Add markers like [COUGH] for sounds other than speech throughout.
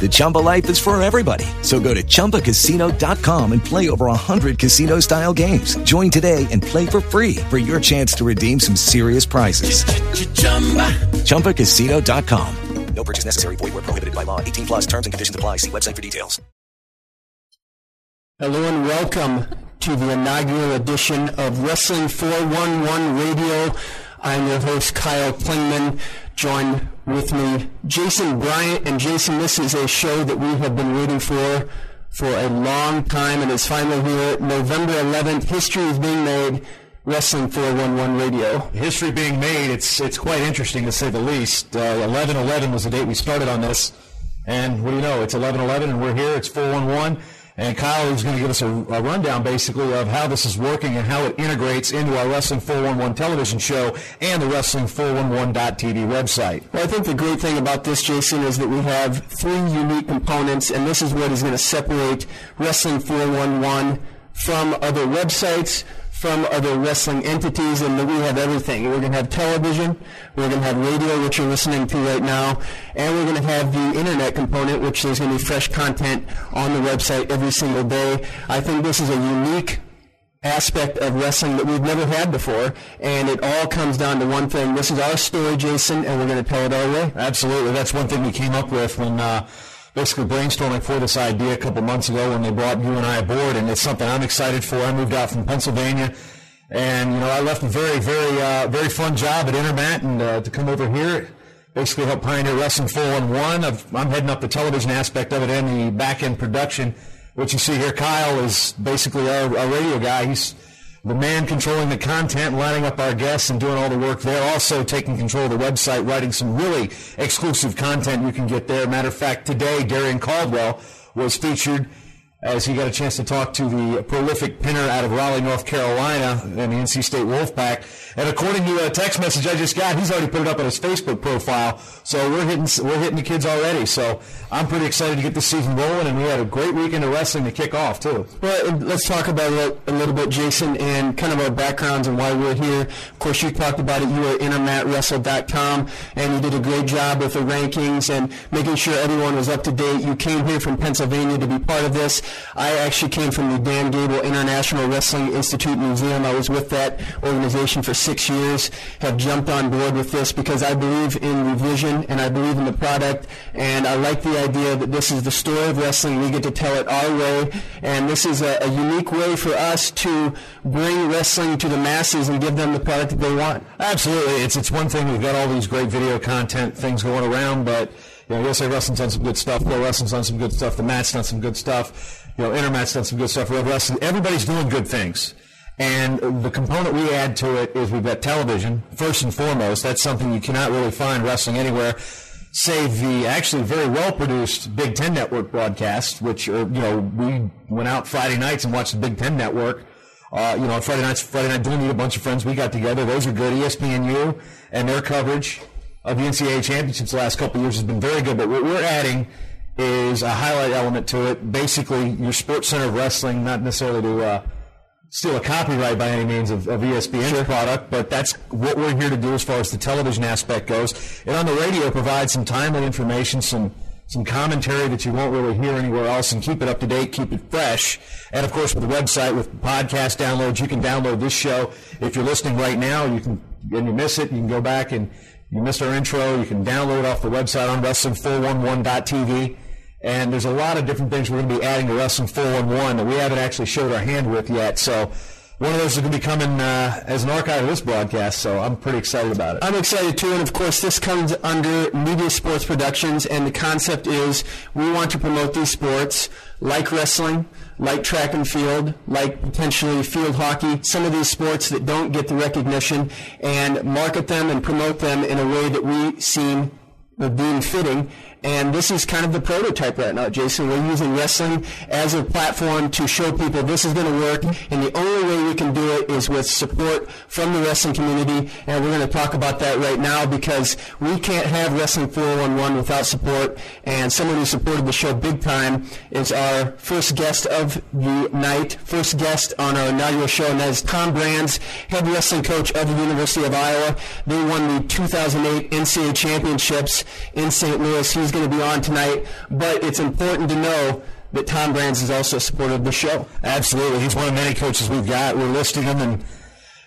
The Chumba life is for everybody. So go to ChumbaCasino.com and play over 100 casino-style games. Join today and play for free for your chance to redeem some serious prizes. ChumbaCasino.com. No purchase necessary. Void were prohibited by law. 18 plus terms and conditions apply. See website for details. Hello and welcome to the inaugural edition of Wrestling 411 Radio. I'm your host, Kyle Klingman. Joined with me, Jason Bryant. And Jason, this is a show that we have been waiting for for a long time and it's finally here. November 11th, history is being made. Wrestling 411 Radio. history being made. It's it's quite interesting to say the least. Uh, 11-11 was the date we started on this, and what do you know? It's 11-11, and we're here. It's 411, and Kyle is going to give us a, a rundown, basically, of how this is working and how it integrates into our Wrestling 411 television show and the Wrestling 411.tv website. Well, I think the great thing about this, Jason, is that we have three unique components, and this is what is going to separate Wrestling 411 from other websites, from other wrestling entities, and that we have everything. We're going to have television, we're going to have radio, which you're listening to right now, and we're going to have the internet component, which there's going to be fresh content on the website every single day. I think this is a unique aspect of wrestling that we've never had before, and it all comes down to one thing. This is our story, Jason, and we're going to tell it our way. Absolutely. That's one thing we came up with when uh, basically brainstorming for this idea a couple months ago when they brought you and I aboard, and it's something I'm excited for. I moved out from Pennsylvania, and you know I left a very, very, uh, very fun job at Intermat, and uh, to come over here, basically help pioneer Wrestling 411. I've, I'm heading up the television aspect of it and the back end production. What you see here, Kyle, is basically our, our radio guy. He's the man controlling the content, lining up our guests, and doing all the work there. Also taking control of the website, writing some really exclusive content you can get there. Matter of fact, today Darrion Caldwell was featured Uh, as he got a chance to talk to the prolific pinner out of Raleigh, North Carolina, and the NC State Wolfpack. And according to a text message I just got, he's already put it up on his Facebook profile. So we're hitting we're hitting the kids already. So I'm pretty excited to get this season rolling, and we had a great weekend of wrestling to kick off too. Well, let's talk about it a little bit, Jason, and kind of our backgrounds and why we're here. Of course, you talked about it. You were at IntermatWrestle.com, and you did a great job with the rankings and making sure everyone was up to date. You came here from Pennsylvania to be part of this. I actually came from the Dan Gable International Wrestling Institute Museum. I was with that organization for six years. Have jumped on board with this because I believe in the vision and I believe in the product, and I like the idea that this is the story of wrestling. We get to tell it our way, and this is a, a unique way for us to bring wrestling to the masses and give them the product that they want. Absolutely, it's it's one thing we've got all these great video content things going around, but you know, USA Wrestling's done some good stuff. Pro Wrestling's done some good stuff. The Mat's done some good stuff. You know, Intermat's done some good stuff. Wrestling, everybody's doing good things. And the component we add to it is we've got television, first and foremost. That's something you cannot really find wrestling anywhere, save the actually very well produced Big Ten Network broadcast, which are, you know, we went out Friday nights and watched the Big Ten Network. Uh, you know, on Friday nights, Friday night, doing meet a bunch of friends, we got together. Those are good. ESPNU and their coverage of the NCAA championships the last couple years has been very good. But what we're adding is a highlight element to it. Basically, your Sports Center of Wrestling, not necessarily to uh, steal a copyright by any means of, of ESPN's product, but that's what we're here to do as far as the television aspect goes. And on the radio, provide some timely information, some some commentary that you won't really hear anywhere else, and keep it up to date, keep it fresh. And of course, with the website, with podcast downloads, you can download this show. If you're listening right now, you can and you miss it, you can go back and you missed our intro. You can download it off the website on wrestling411.tv. And there's a lot of different things we're going to be adding to Wrestling 411 that we haven't actually showed our hand with yet. So one of those is going to be coming uh, as an archive of this broadcast, so I'm pretty excited about it. I'm excited too, and of course, this comes under Media Sports Productions, and the concept is we want to promote these sports like wrestling, like track and field, like potentially field hockey, some of these sports that don't get the recognition, and market them and promote them in a way that we seem being fitting. And this is kind of the prototype right now, Jason. We're using wrestling as a platform to show people this is going to work. And the only do it is with support from the wrestling community. And we're going to talk about that right now because we can't have Wrestling 411 without support. And someone who supported the show big time is our first guest of the night, first guest on our inaugural show, and that is Tom Brands, head wrestling coach of the University of Iowa. They won the 2008 NCAA championships in St. Louis. He's going to be on tonight, but it's important to know that Tom Brands is also of the show. Absolutely. He's one of many coaches we've got. We're listing them and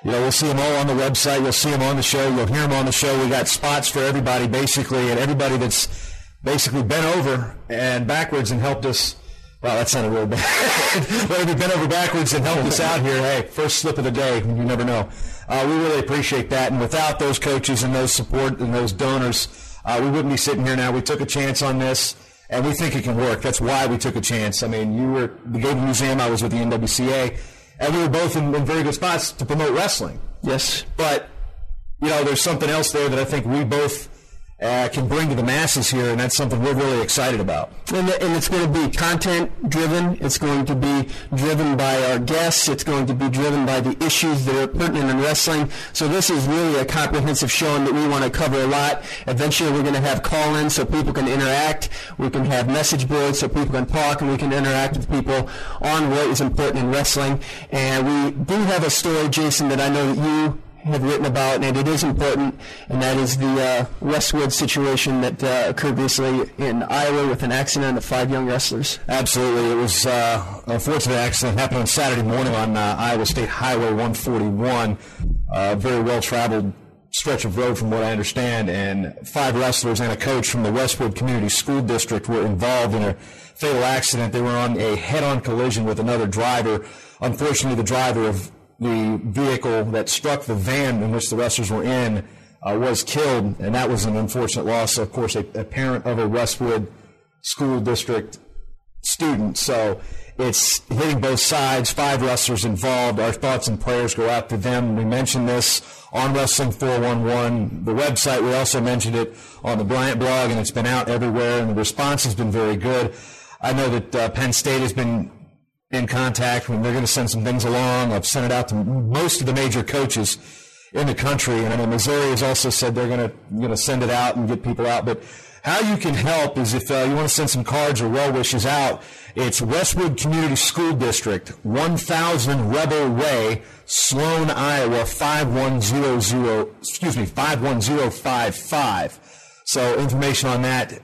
you know, we'll see them all on the website. You'll see them on the show. You'll hear them on the show. We got spots for everybody basically and everybody that's basically bent over and backwards and helped us. Wow, that sounded real bad. but if you've been over backwards and helped us out here, hey, first slip of the day, you never know. Uh, we really appreciate that. And without those coaches and those support and those donors, uh, we wouldn't be sitting here now. We took a chance on this, and we think it can work. That's why we took a chance. I mean, you were the Gable Museum. I was with the NWCA, and we were both in, in very good spots to promote wrestling. Yes. But you know, there's something else there that I think we both uh, can bring to the masses here, and that's something we're really excited about. And, and it's going to be content driven. It's going to be driven by our guests. It's going to be driven by the issues that are pertinent in wrestling. So this is really a comprehensive show and that we want to cover a lot. Eventually we're going to have call-ins so people can interact. We can have message boards so people can talk and we can interact with people on what is important in wrestling. And we do have a story, Jason, that I know that you have written about, and it is important, and that is the uh, Westwood situation that uh, occurred recently in Iowa with an accident of five young wrestlers. Absolutely. It was uh, an unfortunate accident. happened on Saturday morning on uh, Iowa State Highway 141. A very well traveled stretch of road from what I understand, and five wrestlers and a coach from the Westwood Community School District were involved in a fatal accident. They were on a head on collision with another driver. Unfortunately, the driver of the vehicle that struck the van in which the wrestlers were in uh, was killed, and that was an unfortunate loss. Of course, a, a parent of a Westwood school district student. So it's hitting both sides. Five wrestlers involved. Our thoughts and prayers go out to them. We mentioned this on Wrestling 411, the website. We also mentioned it on the Bryant blog, and it's been out everywhere, and the response has been very good. I know that uh, Penn State has been in contact when they're going to send some things along. I've sent it out to most of the major coaches in the country, and I know Missouri has also said they're going to going to send it out and get people out. But how you can help is if uh, you want to send some cards or well wishes out. It's Westwood Community School District, 1000 Rebel Way, Sloan, Iowa 5100. Excuse me, 51055. So information on that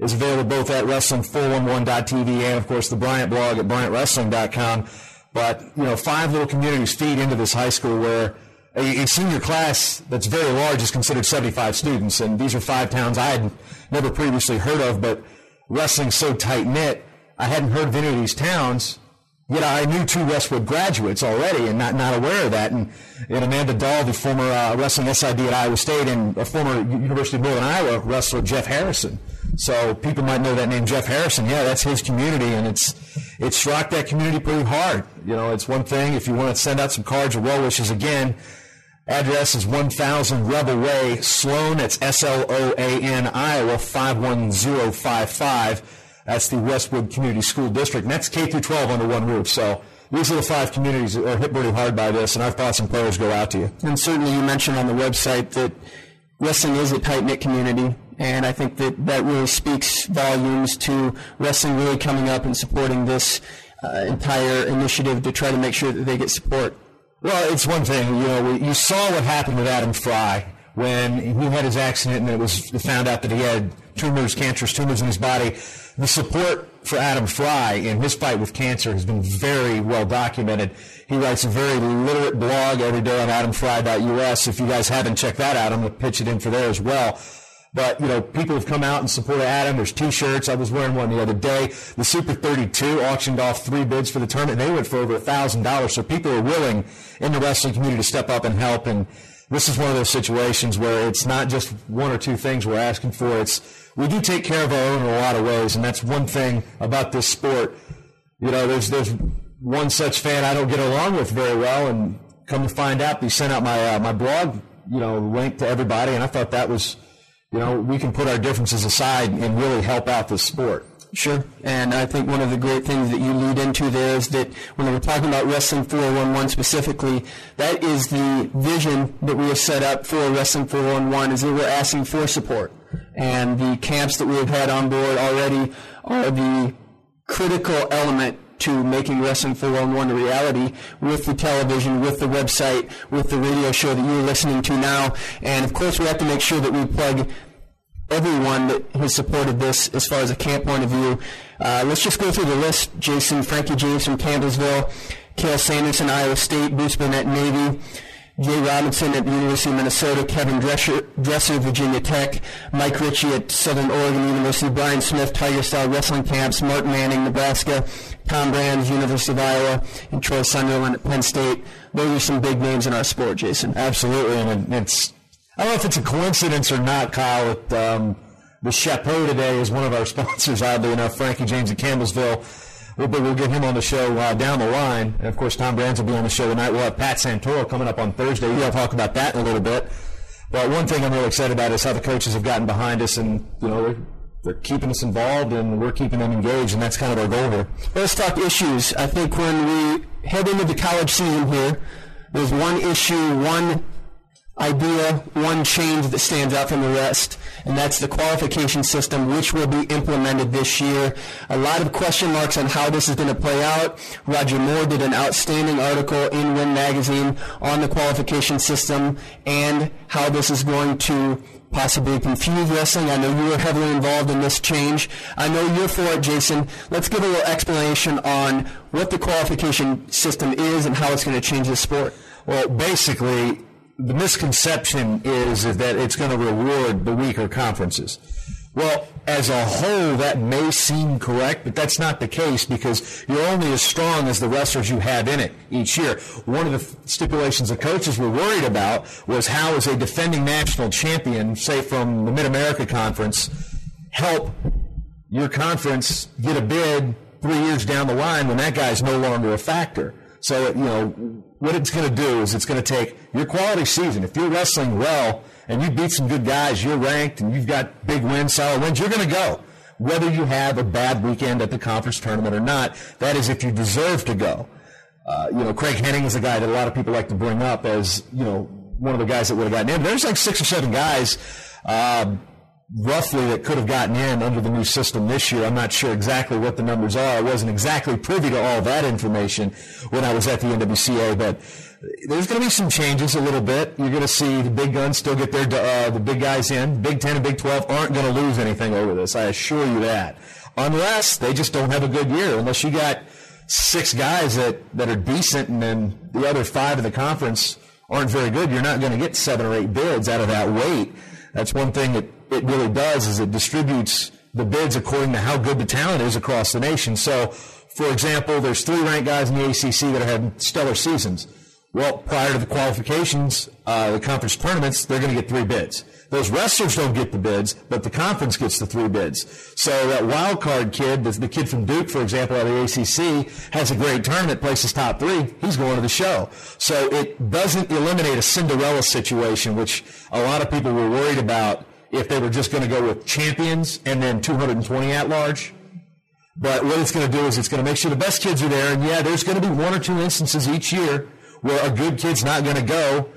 is available both at wrestling411.tv and, of course, the Bryant blog at bryantwrestling.com. But, you know, five little communities feed into this high school where a, a, senior class that's very large is considered 75 students. And these are five towns I had never previously heard of, but wrestling's so tight knit, I hadn't heard of any of these towns. Yet I knew two Westwood graduates already and not, not aware of that. And, and Amanda Dahl, the former uh, wrestling SID at Iowa State and a former University of Northern Iowa wrestler, Jeff Harrison. So people might know that name, Jeff Harrison. Yeah, that's his community, and it's it struck that community pretty hard. You know, it's one thing if you want to send out some cards or well wishes. Again, address is 1000 Rebel Way, Sloan. That's S L O A N, Iowa 51055. That's the Westwood Community School District, and that's K through 12 under one roof. So these are the five communities that are hit pretty hard by this, and our thoughts and prayers go out to you. And certainly, you mentioned on the website that Weston is a tight knit community. And I think that that really speaks volumes to wrestling really coming up and supporting this uh, entire initiative to try to make sure that they get support. Well, it's one thing, you know, you saw what happened with Adam Frey when he had his accident and it was found out that he had tumors, cancerous tumors in his body. The support for Adam Frey in his fight with cancer has been very well documented. He writes a very literate blog every day on adamfrey.us. If you guys haven't checked that out, I'm going to pitch it in for there as well. But, you know, people have come out and supported Adam. There's t-shirts. I was wearing one the other day. The Super 32 auctioned off three bids for the tournament. They went for over a thousand dollars. So people are willing in the wrestling community to step up and help. And this is one of those situations where it's not just one or two things we're asking for. It's, we do take care of our own in a lot of ways. And that's one thing about this sport. You know, there's, there's one such fan I don't get along with very well. And come to find out, they sent out my, uh, my blog, you know, link to everybody. And I thought that was, you know, we can put our differences aside and really help out the sport. Sure. And I think one of the great things that you lead into there is that when we're talking about Wrestling 411 specifically, that is the vision that we have set up for Wrestling 411 is that we're asking for support. And the camps that we have had on board already are the critical element to making Wrestling 411 a reality with the television, with the website, with the radio show that you're listening to now. And of course, we have to make sure that we plug everyone that has supported this as far as a camp point of view. Uh, let's just go through the list. Jason, Frankie James from Campbellsville, Cael Sanderson, Iowa State, Bruce Burnett, Navy, Jay Robinson at the University of Minnesota, Kevin Dresser, Dresser, Virginia Tech, Mike Ritchie at Southern Oregon University, Brian Smith, Tiger Style Wrestling Camps, Mark Manning, Nebraska, Tom Brands, University of Iowa, and Troy Sunderland at Penn State. Those are some big names in our sport, Jason. Absolutely, and it's I don't know if it's a coincidence or not, Kyle. Um, the chapeau today is one of our [LAUGHS] sponsors, oddly enough, Frankie James at Campbellsville. We'll, we'll get him on the show uh, down the line. And of course, Tom Brands will be on the show tonight. We'll have Pat Santoro coming up on Thursday. We'll talk about that in a little bit. But one thing I'm really excited about is how the coaches have gotten behind us and, you know, they're, keeping us involved and we're keeping them engaged, and that's kind of our goal here. Let's talk issues. I think when we head into the college season here, there's one issue, one idea, one change that stands out from the rest, and that's the qualification system, which will be implemented this year. A lot of question marks on how this is going to play out. Roger Moore did an outstanding article in Win Magazine on the qualification system and how this is going to possibly confuse wrestling. I know you were heavily involved in this change. I know you're for it, Jason. Let's give a little explanation on what the qualification system is and how it's going to change the sport. Well, basically, the misconception is that it's going to reward the weaker conferences. Well, as a whole, that may seem correct, but that's not the case because you're only as strong as the wrestlers you have in it each year. One of the stipulations the coaches were worried about was how, as a defending national champion, say from the Mid America Conference, help your conference get a bid three years down the line when that guy's no longer a factor. So, you know, what it's going to do is it's going to take your quality season. If you're wrestling well and you beat some good guys, you're ranked and you've got big wins, solid wins, you're going to go. Whether you have a bad weekend at the conference tournament or not, that is if you deserve to go. Uh, you know, Craig Henning is a guy that a lot of people like to bring up as, you know, one of the guys that would have gotten in. There's like six or seven guys, uh, roughly that could have gotten in under the new system this year. I'm not sure exactly what the numbers are. I wasn't exactly privy to all that information when I was at the NWCA, but there's going to be some changes a little bit. You're going to see the big guns still get their uh, the big guys in. Big Ten and Big Twelve aren't going to lose anything over this. I assure you that, unless they just don't have a good year. Unless you got six guys that that are decent, and then the other five in the conference aren't very good. You're not going to get seven or eight bids out of that weight. That's one thing that it really does is it distributes the bids according to how good the talent is across the nation. So, for example, there's three ranked guys in the ACC that have had stellar seasons. Well, prior to the qualifications, uh, the conference tournaments, they're going to get three bids. Those wrestlers don't get the bids, but the conference gets the three bids. So that wild card kid, the, the kid from Duke, for example, out of the ACC, has a great tournament, places top three. He's going to the show. So it doesn't eliminate a Cinderella situation, which a lot of people were worried about if they were just going to go with champions and then 220 at large. But what it's going to do is it's going to make sure the best kids are there. And yeah, there's going to be one or two instances each year where a good kid's not going to go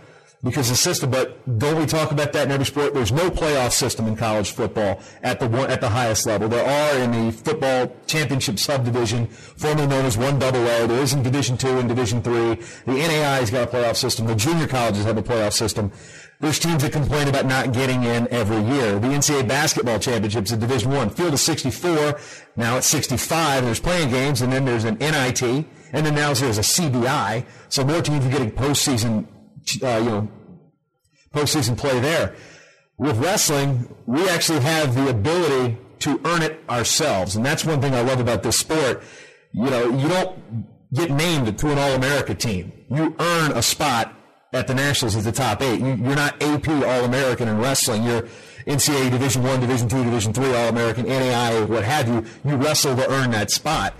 because the system. But don't we talk about that in every sport? There's no playoff system in college football at the one, at the highest level. There are in the football championship subdivision, formerly known as one double A. There is in Division two and Division three. The NAIA's got a playoff system. The junior colleges have a playoff system. There's teams that complain about not getting in every year. The NCAA basketball championships at Division One, field of 64, now it's 65. There's playing games, and then there's an NIT, and then now there's a CBI. So more teams are getting postseason, uh, you know, postseason play there. With wrestling, we actually have the ability to earn it ourselves. And that's one thing I love about this sport. You know, you don't get named to an All America team. You earn a spot at the Nationals as the top eight. You, are not AP All American in wrestling. You're NCAA Division One, Division Two, Division Three All American, NAIA, what have you. You wrestle to earn that spot.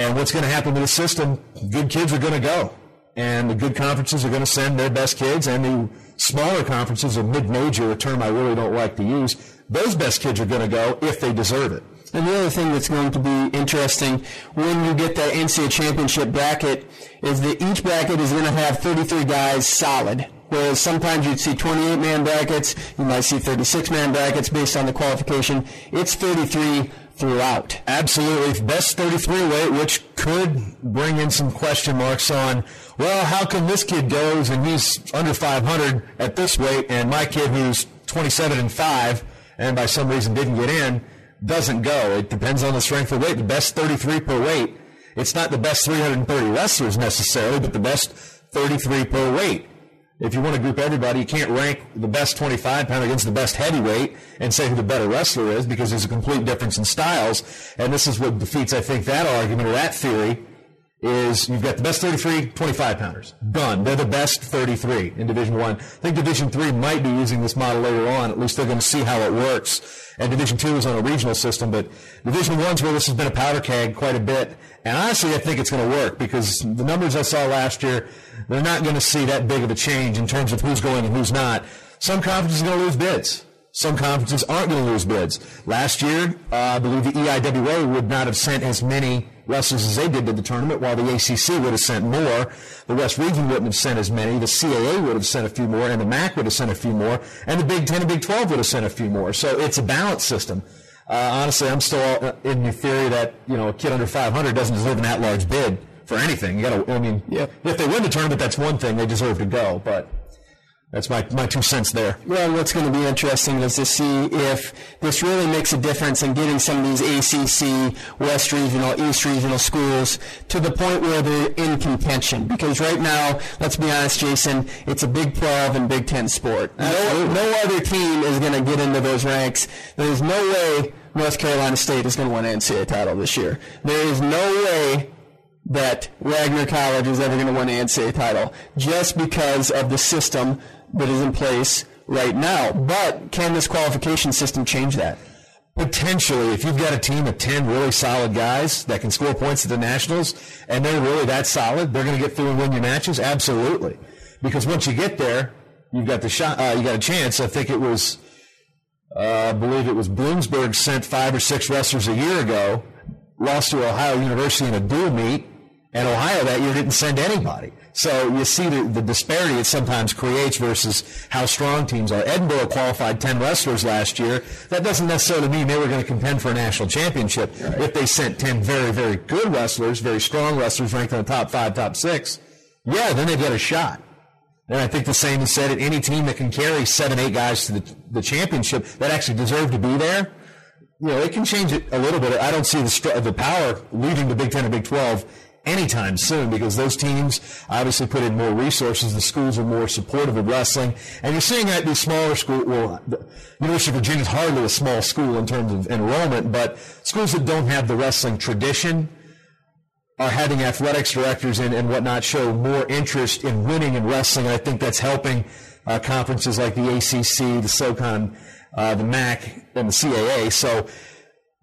And what's going to happen to the system? Good kids are going to go, and the good conferences are going to send their best kids, and the smaller conferences or mid-major, a term I really don't like to use, those best kids are going to go if they deserve it. And the other thing that's going to be interesting when you get that NCAA championship bracket is that each bracket is going to have 33 guys solid. Whereas sometimes you'd see 28 man brackets, you might see 36 man brackets based on the qualification. It's 33 throughout. Absolutely. Best 33 weight, which could bring in some question marks on, well, how come this kid goes and he's under 500 at this weight and my kid who's 27 and 5 and by some reason didn't get in doesn't go. It depends on the strength of weight. The best 33 per weight. It's not the best 330 wrestlers necessarily, but the best 33 per weight. If you want to group everybody, you can't rank the best 25 pound against the best heavyweight and say who the better wrestler is because there's a complete difference in styles. And this is what defeats, I think, that argument or that theory is you've got the best 33 25 pounders. Done. They're the best 33 in Division 1. I think Division 3 might be using this model later on. At least they're going to see how it works. And Division 2 is on a regional system, but Division 1's where this has been a powder keg quite a bit. And honestly, I think it's going to work because the numbers I saw last year, they're not going to see that big of a change in terms of who's going and who's not. Some conferences are going to lose bids. Some conferences aren't going to lose bids. Last year, uh, I believe the EIWA would not have sent as many wrestlers as they did to the tournament, while the ACC would have sent more. The West Region wouldn't have sent as many. The CAA would have sent a few more, and the MAC would have sent a few more, and the Big Ten and Big 12 would have sent a few more. So it's a balanced system. Uh, honestly, I'm still in the theory that you know a kid under 500 doesn't deserve an at-large bid for anything. You got to, I mean, yeah. if they win the tournament, that's one thing; they deserve to go, but. That's my, my two cents there. Well, what's going to be interesting is to see if this really makes a difference in getting some of these ACC, West Regional, East Regional schools to the point where they're in contention. Because right now, let's be honest, Jason, it's a Big 12 and Big 10 sport. No, no other team is going to get into those ranks. There's no way North Carolina State is going to win an NCAA title this year. There is no way that Wagner College is ever going to win an NCAA title just because of the system that is in place right now. But can this qualification system change that? Potentially, if you've got a team of 10 really solid guys that can score points at the Nationals and they're really that solid, they're going to get through and win your matches? Absolutely. Because once you get there, you've got the shot, uh, you got a chance. I think it was, uh, I believe it was Bloomsburg sent five or six wrestlers a year ago, lost to Ohio University in a dual meet, and Ohio that year didn't send anybody. So you see the, the, disparity it sometimes creates versus how strong teams are. Edinboro qualified 10 wrestlers last year. That doesn't necessarily mean they were going to contend for a national championship. Right. If they sent 10 very, very good wrestlers, very strong wrestlers ranked in the top five, top six, yeah, then they've got a shot. And I think the same is said at any team that can carry seven, eight guys to the, the championship that actually deserve to be there. You know, it can change it a little bit. I don't see the, the power leaving the Big Ten and Big 12 anytime soon because those teams obviously put in more resources. The schools are more supportive of wrestling. And you're seeing that these smaller schools, well, the University of Virginia is hardly a small school in terms of enrollment, but schools that don't have the wrestling tradition are having athletics directors and, and whatnot show more interest in winning in wrestling. And I think that's helping uh, conferences like the ACC, the SOCON, uh, the MAC, and the CAA. So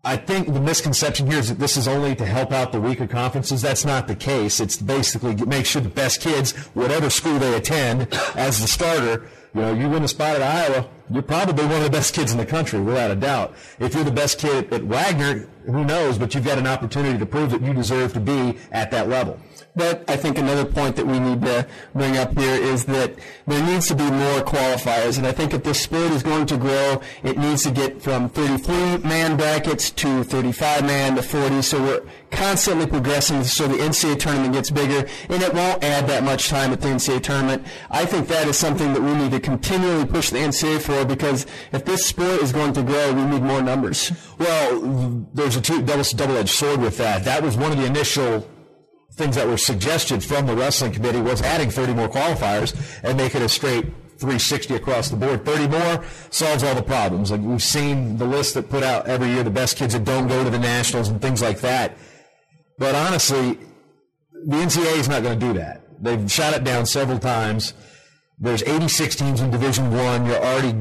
I think the misconception here is that this is only to help out the weaker conferences. That's not the case. It's basically make sure the best kids, whatever school they attend, as the starter, you know, you win a spot at Iowa, you're probably one of the best kids in the country, without a doubt. If you're the best kid at Wagner, who knows, but you've got an opportunity to prove that you deserve to be at that level. But I think another point that we need to bring up here is that there needs to be more qualifiers. And I think if this sport is going to grow, it needs to get from 33 man brackets to 35 man to 40. So we're constantly progressing so the NCAA tournament gets bigger. And it won't add that much time at the NCAA tournament. I think that is something that we need to continually push the NCAA for because if this sport is going to grow, we need more numbers. Well, there's a two, double, double-edged sword with that. That was one of the initial things that were suggested from the wrestling committee was adding 30 more qualifiers and make it a straight 360 across the board. 30 more solves all the problems. Like we've seen the list that put out every year the best kids that don't go to the nationals and things like that. But honestly, the NCAA is not going to do that. They've shot it down several times. There's 86 teams in Division One. You're already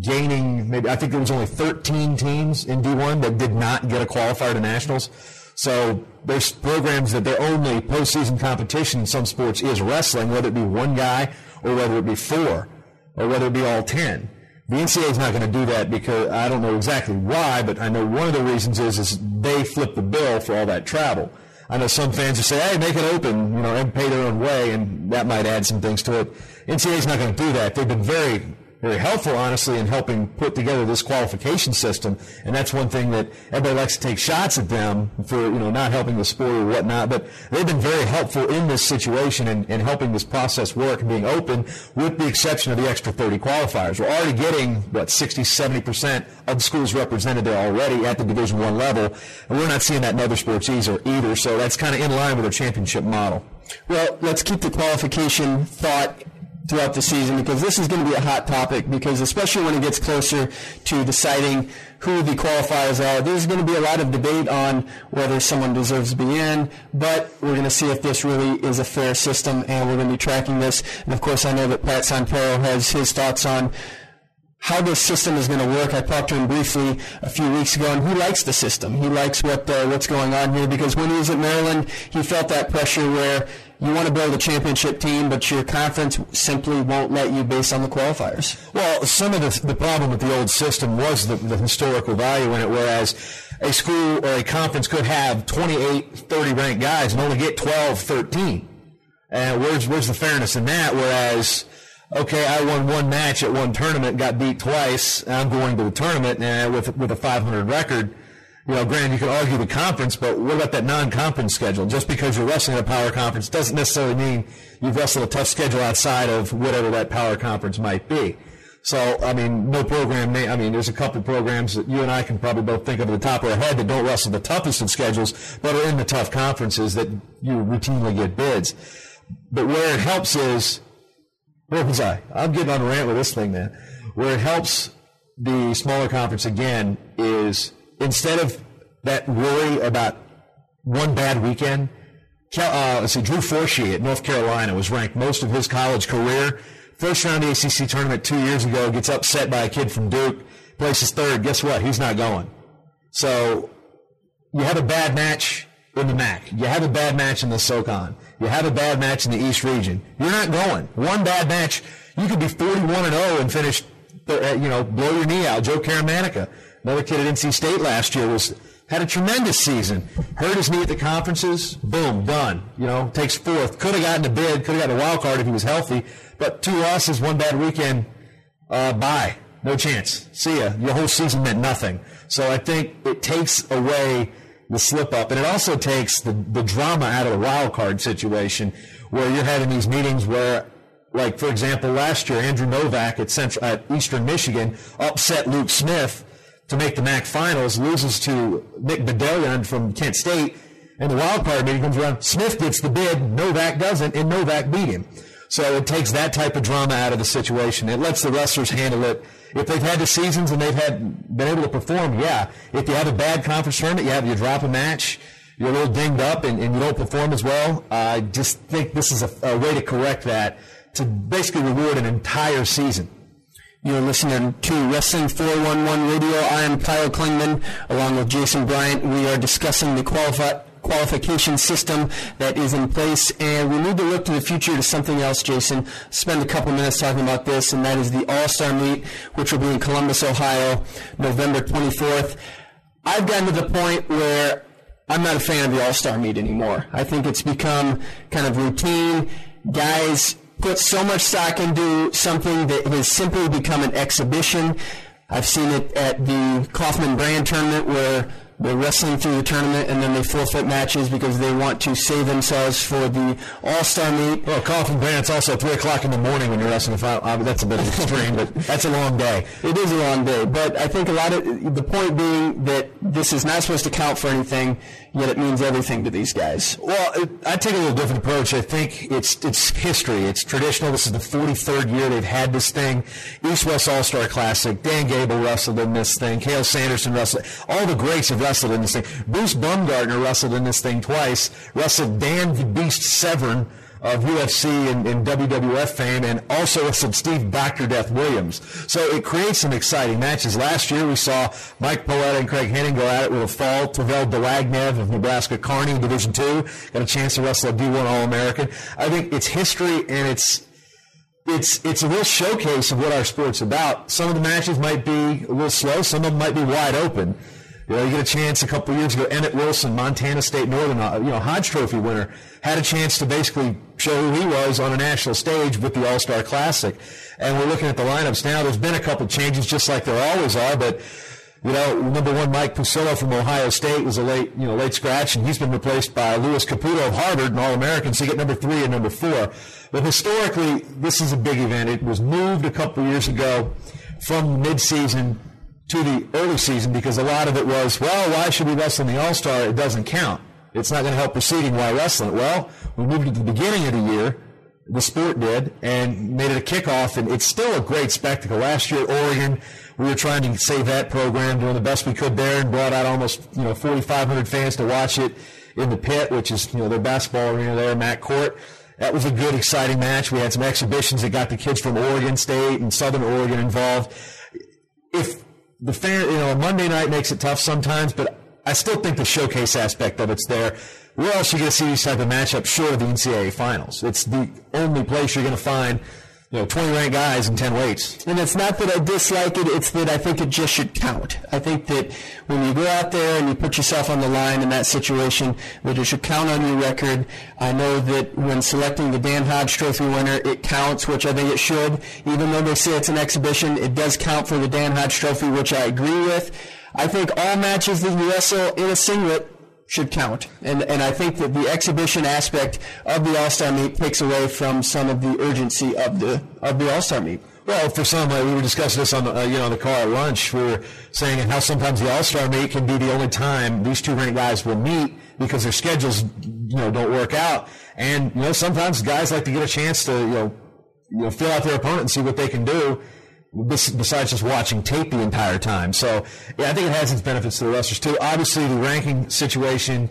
gaining. Maybe I think there was only 13 teams in D1 that did not get a qualifier to nationals. So there's programs that their only postseason competition in some sports is wrestling, whether it be one guy or whether it be four or whether it be all 10. The NCAA is not going to do that because I don't know exactly why, but I know one of the reasons is is they flip the bill for all that travel. I know some fans will say, "Hey, make it open," you know, and pay their own way, and that might add some things to it. NCAA is not going to do that. They've been very very helpful, honestly, in helping put together this qualification system. And that's one thing that everybody likes to take shots at them for, you know, not helping the sport or whatnot. But they've been very helpful in this situation and, and helping this process work and being open, with the exception of the extra 30 qualifiers. We're already getting, what, 60, 70% of the schools represented there already at the Division One level. And we're not seeing that in other sports either, either. So that's kind of in line with our championship model. Well, let's keep the qualification thought throughout the season because this is going to be a hot topic because especially when it gets closer to deciding who the qualifiers are, there's going to be a lot of debate on whether someone deserves to be in, but we're going to see if this really is a fair system and we're going to be tracking this. And of course, I know that Pat Santoro has his thoughts on how this system is going to work. I talked to him briefly a few weeks ago, and he likes the system. He likes what uh, what's going on here because when he was at Maryland, he felt that pressure where you want to build a championship team, but your conference simply won't let you based on the qualifiers. Well, some of the, the problem with the old system was the, the historical value in it, whereas a school or a conference could have 28, 30 ranked guys and only get 12, 13. And where's, where's the fairness in that? Whereas, okay, I won one match at one tournament, got beat twice, I'm going to the tournament and with, with a 500 record you know, granted, you could argue the conference, but what about that non-conference schedule? Just because you're wrestling a power conference doesn't necessarily mean you've wrestled a tough schedule outside of whatever that power conference might be. So, I mean, no program, may, I mean, there's a couple programs that you and I can probably both think of at the top of our head that don't wrestle the toughest of schedules, but are in the tough conferences that you routinely get bids. But where it helps is, where was I? I'm getting on a rant with this thing, man. Where it helps the smaller conference again is instead of that worry about one bad weekend, uh, let's see, Drew Forshee at North Carolina was ranked most of his college career. First round the ACC tournament two years ago, gets upset by a kid from Duke, places third. Guess what? He's not going. So you have a bad match in the MAC. You have a bad match in the SoCon. You have a bad match in the East region. You're not going. One bad match, you could be 41 and 0 and finish, uh, you know, blow your knee out. Joe Caramanica Another kid at NC State last year was had a tremendous season. Hurt his knee at the conferences. Boom, done. You know, takes fourth. Could have gotten a bid. Could have gotten a wild card if he was healthy. But two losses, one bad weekend. Uh, bye. No chance. See ya. Your whole season meant nothing. So I think it takes away the slip up, and it also takes the, the drama out of the wild card situation, where you're having these meetings where like for example, last year Andrew Novak at Central at Eastern Michigan upset Luke Smith to make the MAC finals, loses to Nick Bedelyon from Kent State, and the wild card meeting comes around. Smith gets the bid, Novak doesn't, and Novak beat him. So it takes that type of drama out of the situation. It lets the wrestlers handle it. If they've had the seasons and they've had been able to perform, yeah. If you have a bad conference tournament, you have you drop a match, you're a little dinged up, and, and you don't perform as well. I just think this is a, a way to correct that to basically reward an entire season. You're listening to Wrestling 411 Radio. I am Kyle Klingman along with Jason Bryant. We are discussing the qualifi- qualification system that is in place, and we need to look to the future to something else, Jason. Spend a couple minutes talking about this, and that is the All-Star Meet, which will be in Columbus, Ohio, November 24th. I've gotten to the point where I'm not a fan of the All-Star Meet anymore. I think it's become kind of routine. Guys put so much stock into something that has simply become an exhibition. I've seen it at the Kaufman Brand tournament where they're wrestling through the tournament and then they forfeit matches because they want to save themselves for the All-Star meet. Well, Kaufman Brand's also 3 o'clock in the morning when you're wrestling. Five, uh, that's a bit extreme, but that's a long day. It is a long day, but I think a lot of the point being that this is not supposed to count for anything. Yet it means everything to these guys. Well, it, I take a little different approach. I think it's it's history. It's traditional. This is the 43rd year they've had this thing. East West All Star Classic. Dan Gable wrestled in this thing. Cael Sanderson wrestled. All the greats have wrestled in this thing. Bruce Baumgartner wrestled in this thing twice. Wrestled Dan the Beast Severn of UFC and, and, WWF fame, and also some Steve Dr. Death Williams. So it creates some exciting matches. Last year we saw Mike Paletta and Craig Henning go at it with a fall. Tervel Dlagnev of Nebraska Kearney Division Two got a chance to wrestle a D1 All-American. I think it's history and it's it's it's a real showcase of what our sport's about. Some of the matches might be a little slow, some of them might be wide open. You know, you get a chance a couple years ago. Emmett Willson, Montana State Northern, uh, you know, Hodge Trophy winner, had a chance to basically show who he was on a national stage with the All Star Classic. And we're looking at the lineups now. There's been a couple changes, just like there always are, but. You know, number one, Mike Pucillo from Ohio State was a late, you know, late scratch, and he's been replaced by Louis Caputo of Harvard, an All-American. So you get number three and number four. But historically, this is a big event. It was moved a couple years ago from midseason to the early season because a lot of it was, well, why should we wrestle in the All Star? It doesn't count. It's not going to help proceeding. Why wrestling? Well, we moved it to the beginning of the year. The sport did and made it a kickoff, and it's still a great spectacle. Last year, at Oregon, we were trying to save that program, doing the best we could there, and brought out almost you know 4,500 fans to watch it in the pit, which is you know their basketball arena there, Mac Court. That was a good, exciting match. We had some exhibitions that got the kids from Oregon State and Southern Oregon involved. If the fan, you know, Monday night makes it tough sometimes, but I still think the showcase aspect of it's there. Where else are you going to see these type of matchups short of the NCAA finals? It's the only place you're going to find you know, 20 ranked guys and 10 weights. And it's not that I dislike it, it's that I think it just should count. I think that when you go out there and you put yourself on the line in that situation, that it should count on your record. I know that when selecting the Dan Hodge Trophy winner, it counts, which I think it should. Even though they say it's an exhibition, it does count for the Dan Hodge Trophy, which I agree with. I think all matches that you wrestle in a singlet should count. And, and I think that the exhibition aspect of the All-Star meet takes away from some of the urgency of the, of the All-Star meet. Well, for some, uh, we were discussing this on the, uh, you know, the car at lunch. We were saying how sometimes the All-Star meet can be the only time these two ranked guys will meet because their schedules, you know, don't work out. And, you know, sometimes guys like to get a chance to, you know, you know, feel out their opponent and see what they can do besides just watching tape the entire time. So, yeah, I think it has its benefits to the wrestlers too. Obviously, the ranking situation,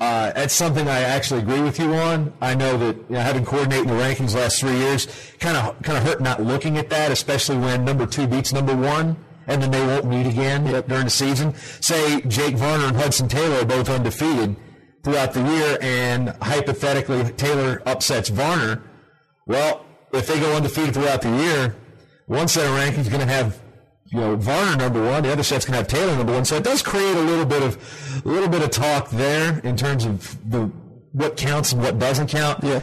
uh, that's something I actually agree with you on. I know that you know, having coordinated the rankings the last three years kind of kind of hurt not looking at that, especially when number two beats number one. And then they won't meet again yep. during the season. Say Jake Varner and Hudson Taylor are both undefeated throughout the year, and hypothetically Taylor upsets Varner. Well, if they go undefeated throughout the year, one set of rankings is going to have you know Varner number one, the other set's going to have Taylor number one. So it does create a little bit of a little bit of talk there in terms of the what counts and what doesn't count. Yeah.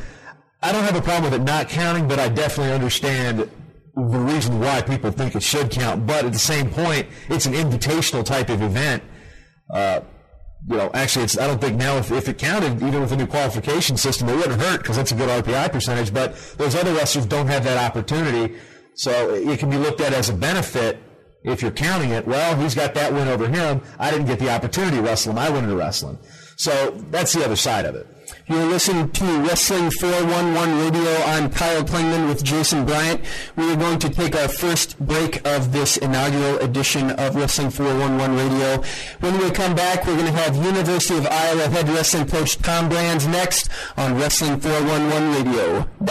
I don't have a problem with it not counting, but I definitely understand the reason why people think it should count. But at the same point, it's an invitational type of event. Uh, you know, actually, it's, I don't think now if, if it counted, even with the new qualification system, it wouldn't hurt because that's a good RPI percentage. But those other wrestlers don't have that opportunity. So it can be looked at as a benefit if you're counting it. Well, he's got that win over him. I didn't get the opportunity to wrestle him. I went into wrestling. So that's the other side of it. You're listening to Wrestling 411 Radio. I'm Kyle Klingman with Jason Bryant. We are going to take our first break of this inaugural edition of Wrestling 411 Radio. When we come back, we're going to have University of Iowa head wrestling coach Tom Brands next on Wrestling 411 Radio.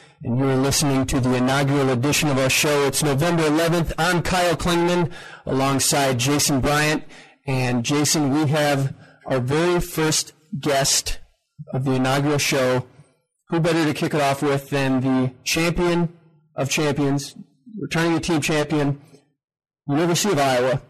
and you're listening to the inaugural edition of our show. It's November 11th. I'm Kyle Klingman alongside Jason Bryant. And Jason, we have our very first guest of the inaugural show. Who better to kick it off with than the champion of champions, returning team champion, University of Iowa,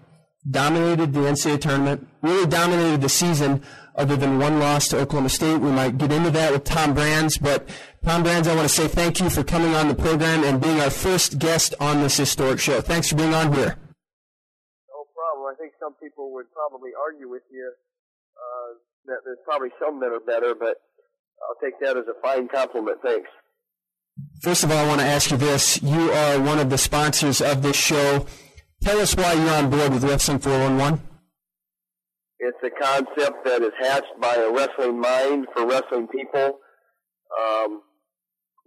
dominated the NCAA tournament, really dominated the season other than one loss to Oklahoma State. We might get into that with Tom Brands, but Tom Brands, I want to say thank you for coming on the program and being our first guest on this historic show. Thanks for being on here. No problem. I think some people would probably argue with you uh, that there's probably some that are better, but I'll take that as a fine compliment. Thanks. First of all, I want to ask you this. You are one of the sponsors of this show. Tell us why you're on board with Wrestling 411. It's a concept that is hatched by a wrestling mind for wrestling people. Um,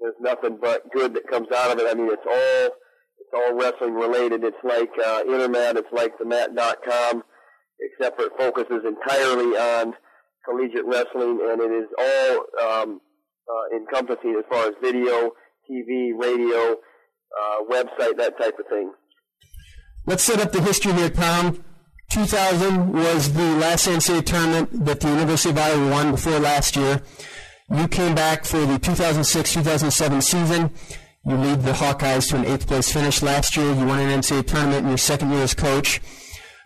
there's nothing but good that comes out of it. I mean, it's all it's all wrestling related. It's like uh, Intermat. It's like the Mat.com, except for it focuses entirely on collegiate wrestling, and it is all um, uh, encompassing as far as video, TV, radio, uh, website, that type of thing. Let's set up the history here, Tom. 2000 was the last NCAA tournament that the University of Iowa won before last year. You came back for the 2006-2007 season. You lead the Hawkeyes to an eighth place finish last year. You won an NCAA tournament in your second year as coach.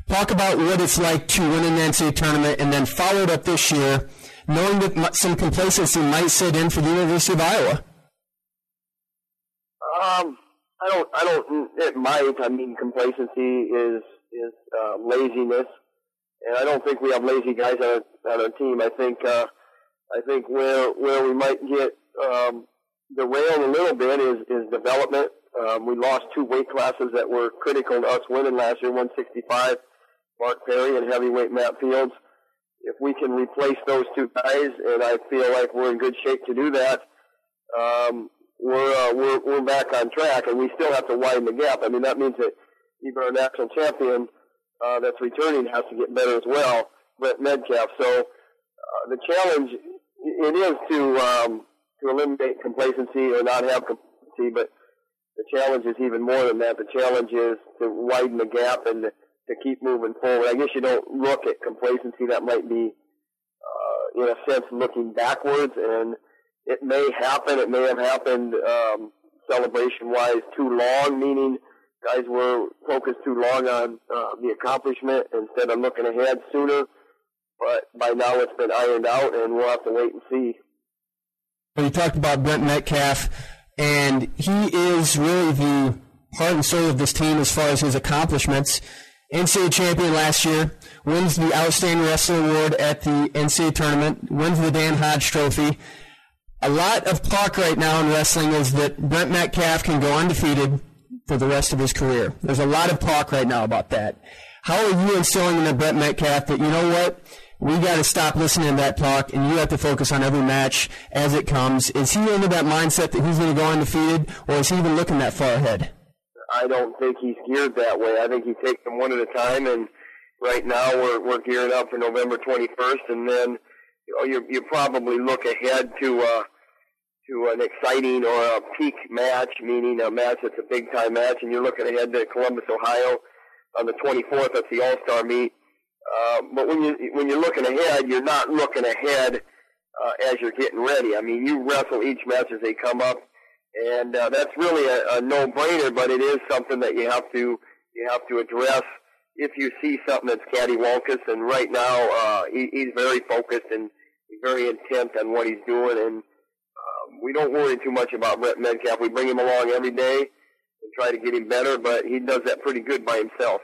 Talk about what it's like to win an NCAA tournament and then follow it up this year, knowing that some complacency might set in for the University of Iowa. Um, I don't. I don't. It might. I mean, complacency is is uh, laziness, and I don't think we have lazy guys on our, on our team. I think. Uh, I think where where we might get um, derailed a little bit is is development. Um, we lost two weight classes that were critical to us winning last year. 165 Mark Perry and heavyweight Matt Fields. If we can replace those two guys, and I feel like we're in good shape to do that, um, we're, uh, we're we're back on track, and we still have to widen the gap. I mean, that means that even our national champion uh, that's returning has to get better as well, Brent Metcalf. So uh, the challenge it is to um, to eliminate complacency or not have complacency, but the challenge is even more than that. The challenge is to widen the gap and to keep moving forward. I guess you don't look at complacency. That might be, uh, in a sense, looking backwards, and it may happen. It may have happened um, celebration-wise too long, meaning guys were focused too long on uh, the accomplishment instead of looking ahead sooner. But by now it's been ironed out, and we'll have to wait and see. You talked about Brent Metcalf, and he is really the heart and soul of this team as far as his accomplishments. NCAA champion last year, wins the Outstanding Wrestler Award at the NCAA tournament, wins the Dan Hodge Trophy. A lot of talk right now in wrestling is that Brent Metcalf can go undefeated for the rest of his career. There's a lot of talk right now about that. How are you instilling in Brent Metcalf that, you know what, we got to stop listening to that talk and you have to focus on every match as it comes. Is he into that mindset that he's going to go undefeated or is he even looking that far ahead? I don't think he's geared that way. I think he takes them one at a time, and right now we're we're gearing up for November 21st, and then you know you you probably look ahead to uh, to an exciting or a peak match, meaning a match that's a big time match, and you're looking ahead to Columbus, Ohio, on the 24th. That's the All Star meet. Uh, but when you when you're looking ahead, you're not looking ahead uh, as you're getting ready. I mean, you wrestle each match as they come up and uh, that's really a, a no-brainer. But it is something that you have to you have to address if you see something that's cattywampus. And right now, uh, he, he's very focused and very intent on what he's doing. And Um, we don't worry too much about Brent Metcalf. We bring him along every day and try to get him better, but he does that pretty good by himself.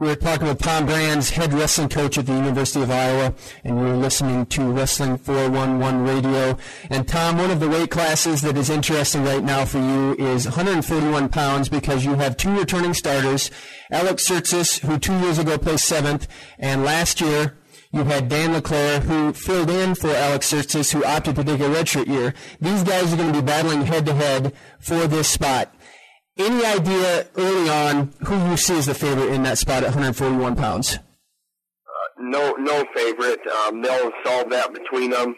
We're talking with Tom Brands, head wrestling coach at the University of Iowa, and we are listening to Wrestling 411 Radio. And Tom, one of the weight classes that is interesting right now for you is 141 pounds because you have two returning starters, Alex Tsirtsis, who two years ago placed seventh, and last year you had Dan LeClere, who filled in for Alex Tsirtsis, who opted to take a redshirt year. These guys are going to be battling head to head for this spot. Any idea early on who you see as the favorite in that spot at 141 pounds? Uh, no, no favorite. Um, they'll solve that between them.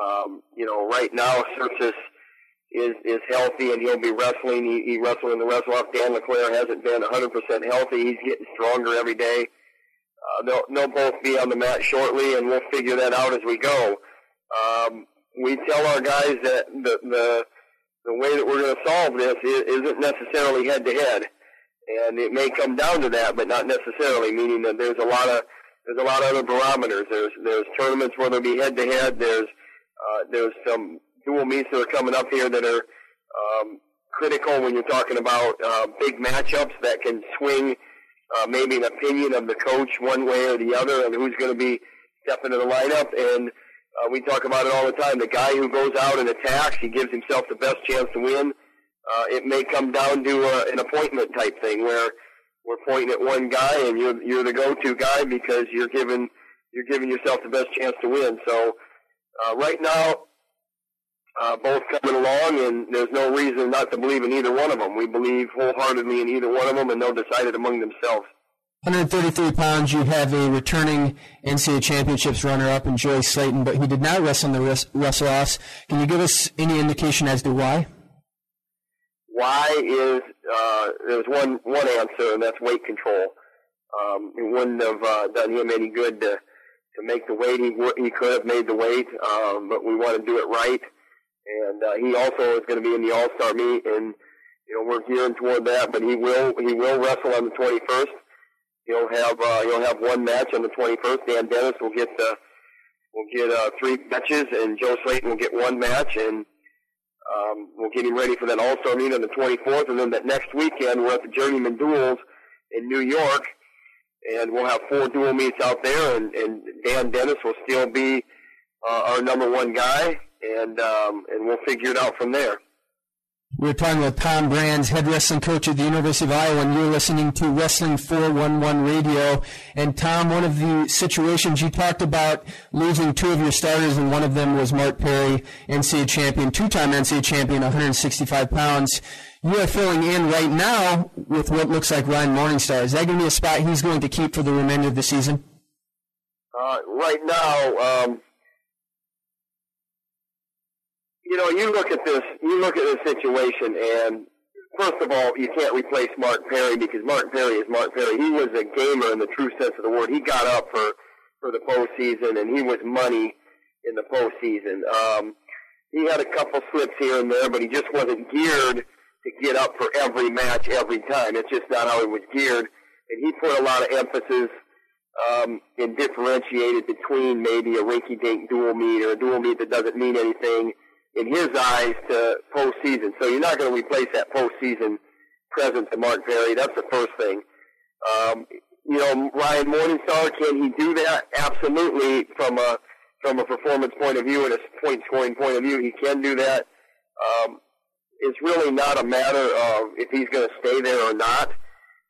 Um, you know, right now, Tsirtsis is is healthy and he'll be wrestling. He, he wrestled in the wrestle off. Dan LeClere hasn't been 100% healthy. He's getting stronger every day. Uh, they'll, they'll both be on the mat shortly, and we'll figure that out as we go. Um, we tell our guys that the, the the way that we're going to solve this isn't necessarily head to head, and it may come down to that, but not necessarily. Meaning that there's a lot of there's a lot of other barometers. There's there's tournaments where there'll be head to head. There's uh, there's some dual meets that are coming up here that are um, critical when you're talking about uh, big matchups that can swing uh, maybe an opinion of the coach one way or the other and who's going to be stepping in the lineup. And uh, we talk about it all the time. The guy who goes out and attacks, he gives himself the best chance to win. Uh, it may come down to uh, an appointment type thing where we're pointing at one guy and you're you're the go-to guy because you're giving you're giving yourself the best chance to win. So uh, right now, uh, both coming along, and there's no reason not to believe in either one of them. We believe wholeheartedly in either one of them, and they'll decide it among themselves. 133 pounds, you have a returning NCAA championships runner-up in Joey Slaton, but he did not wrestle in the wrestle offs. Can you give us any indication as to why? Why is uh, there's one one answer, and that's weight control. Um, it wouldn't have uh, done him any good to to make the weight. He he could have made the weight, um, but we want to do it right and uh, he also is going to be in the All Star meet, and you know we're gearing toward that. But he will he will wrestle on the 21st. He'll have uh, he'll have one match on the 21st. Dan Dennis will get the will get uh, three matches, and Joe Slaton will get one match, and um, we'll get him ready for that All Star meet on the 24th. And then that next weekend we're at the Journeyman Duels in New York, and we'll have four dual meets out there, and, and Dan Dennis will still be uh, our number one guy and um, and we'll figure it out from there. We're talking with Tom Brands, head wrestling coach at the University of Iowa, and you're listening to Wrestling 411 Radio. And Tom, one of the situations you talked about losing two of your starters, and one of them was Mark Perry, NCAA champion, two-time NCAA champion, 165 pounds. You are filling in right now with what looks like Ryan Morningstar. Is that going to be a spot he's going to keep for the remainder of the season? Uh, right now, um, you know, you look at this, you look at this situation, and first of all, you can't replace Mark Perry because Mark Perry is Mark Perry. He was a gamer in the true sense of the word. He got up for for the postseason, and he was money in the postseason. Um, he had a couple slips here and there, but he just wasn't geared to get up for every match every time. It's just not how he was geared, and he put a lot of emphasis um, and differentiated between maybe a rinky-dink dual meet or a dual meet that doesn't mean anything in his eyes to postseason. So you're not going to replace that postseason presence of Mark Perry. That's the first thing. Um, you know, Ryan Morningstar, can he do that? Absolutely. From a from a performance point of view and a point scoring point of view, he can do that. Um, it's really not a matter of if he's going to stay there or not.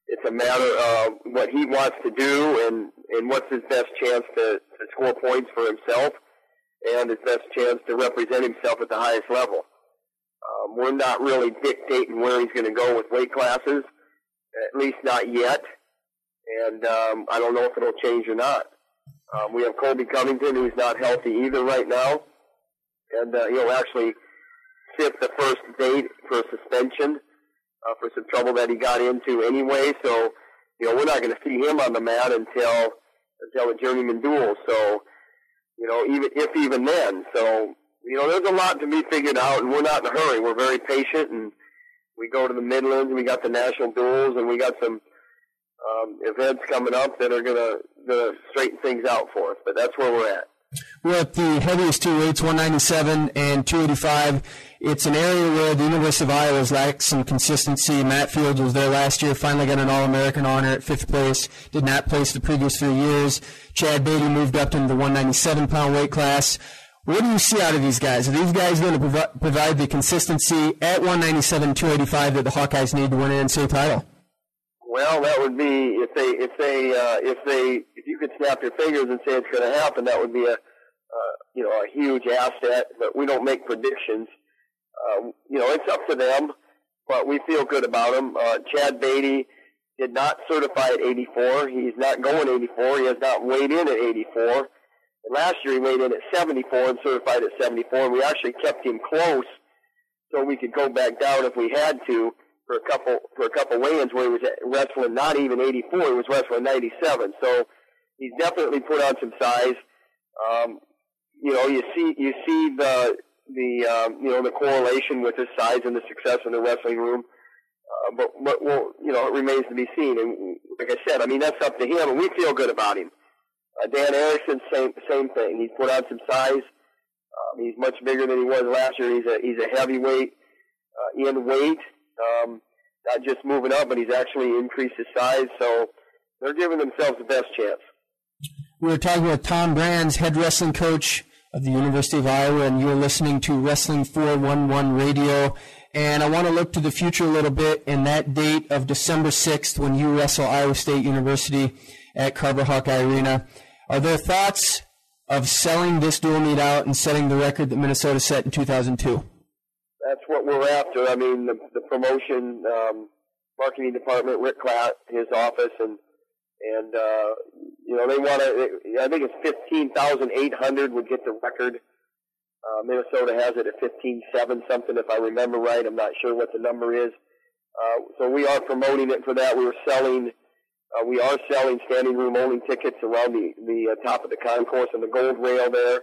It's a matter of what he wants to do and and what's his best chance to, to score points for himself and his best chance to represent himself at the highest level. Um, we're not really dictating where he's going to go with weight classes, at least not yet. And um, I don't know if it'll change or not. Um, we have Colby Covington, who's not healthy either right now, and uh, he'll actually sit the first date for suspension uh, for some trouble that he got into anyway. So, you know, we're not going to see him on the mat until until the journeyman duel. So, you know, even if even then. So, you know, there's a lot to be figured out, and we're not in a hurry. We're very patient, and we go to the Midlands, and we got the national duels, and we got some um, events coming up that are gonna, gonna straighten things out for us. But that's where we're at. We're at the heaviest two weights, 197 and 285. It's an area where the University of Iowa has lacked some consistency. Matt Fields was there last year, finally got an All-American honor at fifth place, did not place the previous three years. Chad Beatty moved up into the 197 pound weight class. What do you see out of these guys? Are these guys going to provi- provide the consistency at 197, 285 that the Hawkeyes need to win an NCAA title? Well, that would be if they if they uh, if they if you could snap your fingers and say it's going to happen, that would be a uh, you know a huge asset. But we don't make predictions. Um, you know, it's up to them, but we feel good about them. Uh, Chad Beatty did not certify at 84. He's not going 84. He has not weighed in at 84. And last year he weighed in at 74 and certified at 74. And we actually kept him close so we could go back down if we had to for a couple for a couple weigh-ins where he was wrestling not even 84. He was wrestling 97. So he's definitely put on some size. Um, you know, you see you see the the um, you know the correlation with his size and the success in the wrestling room. Uh, but but well, you know, it remains to be seen. And like I said, I mean that's up to him, and we feel good about him. Uh, Dan Erickson, same same thing. He's put on some size. Um, he's much bigger than he was last year. He's a he's a heavyweight uh, in weight, um, not just moving up, but he's actually increased his size. So they're giving themselves the best chance. We were talking with Tom Brands, head wrestling coach of the University of Iowa, and you're listening to Wrestling 411 Radio. And I want to look to the future a little bit in that date of December 6th when you wrestle Iowa State University at Carver Hawkeye Arena. Are there thoughts of selling this dual meet out and setting the record that Minnesota set in 2002? That's what we're after. I mean, the, the promotion, um, marketing department, Rick Klatt, his office, and and uh, you know they want to. I think it's fifteen thousand eight hundred would get the record. Uh, Minnesota has it at fifteen seven something, if I remember right. I'm not sure what the number is. Uh, so we are promoting it for that. We were selling. Uh, we are selling standing room only tickets around the the uh, top of the concourse and the gold rail there.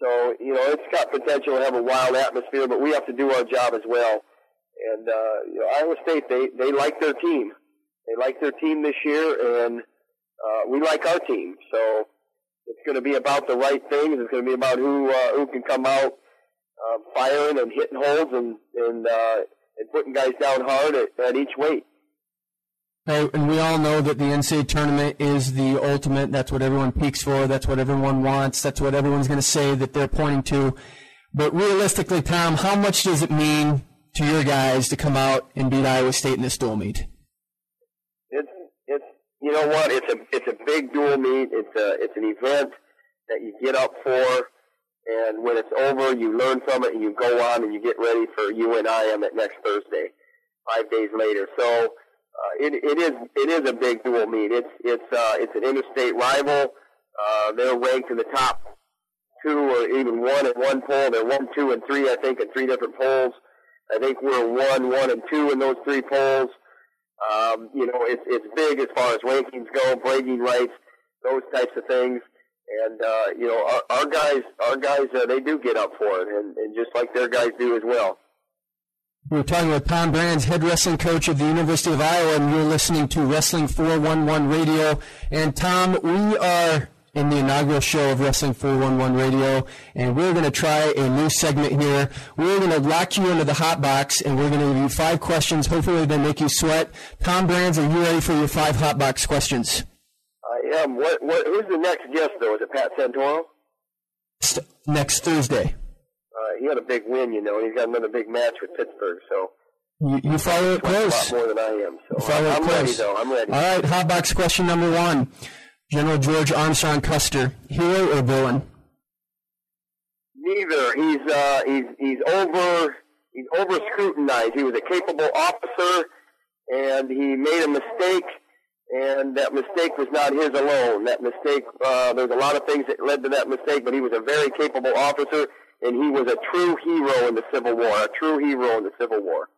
So you know it's got potential to have a wild atmosphere, but we have to do our job as well. And uh, you know, Iowa State they they like their team. They like their team this year, and uh, we like our team. So going to be about the right things. It's going to be about who uh, who can come out uh, firing and hitting holes and and uh, and putting guys down hard at, at each weight. Hey, and we all know that the NCAA tournament is the ultimate. That's what everyone peaks for. That's what everyone wants. That's what everyone's going to say that they're pointing to. But realistically, Tom, how much does it mean to your guys to come out and beat Iowa State in this dual meet? You know what? It's a it's a big dual meet. It's a it's an event that you get up for, and when it's over, you learn from it and you go on and you get ready for UNIM at next Thursday, five days later. So uh, it it is it is a big dual meet. It's it's uh, it's an interstate rival. Uh, they're ranked in the top two or even one at one poll. They're one, two, and three, I think, in three different polls. I think we're one, one, and two in those three polls. Um, you know, it's it's big as far as rankings go, bragging rights, those types of things. And uh, you know, our, our guys, our guys, uh, they do get up for it, and, and just like their guys do as well. We're talking with Tom Brands, head wrestling coach of the University of Iowa, and you're listening to Wrestling 411 Radio. And Tom, we are in the inaugural show of Wrestling 411 Radio, and we're going to try a new segment here. We're going to lock you into the hot box, and we're going to give you five questions. Hopefully, they make you sweat. Tom Brands, are you ready for your five hot box questions? I am. What, what, who's the next guest, though? Is it Pat Santoro? Next Thursday. Uh, he had a big win, you know. He's got another big match with Pittsburgh, so. You, you follow it close. A lot more than I am, so follow I'm it ready, close. though. I'm ready. All right, hot box question number one. General George Armstrong Custer, hero or villain? Neither. He's uh, he's he's over he's over scrutinized. He was a capable officer, and he made a mistake, and that mistake was not his alone. That mistake, uh, there's a lot of things that led to that mistake, but he was a very capable officer, and he was a true hero in the Civil War. A true hero in the Civil War.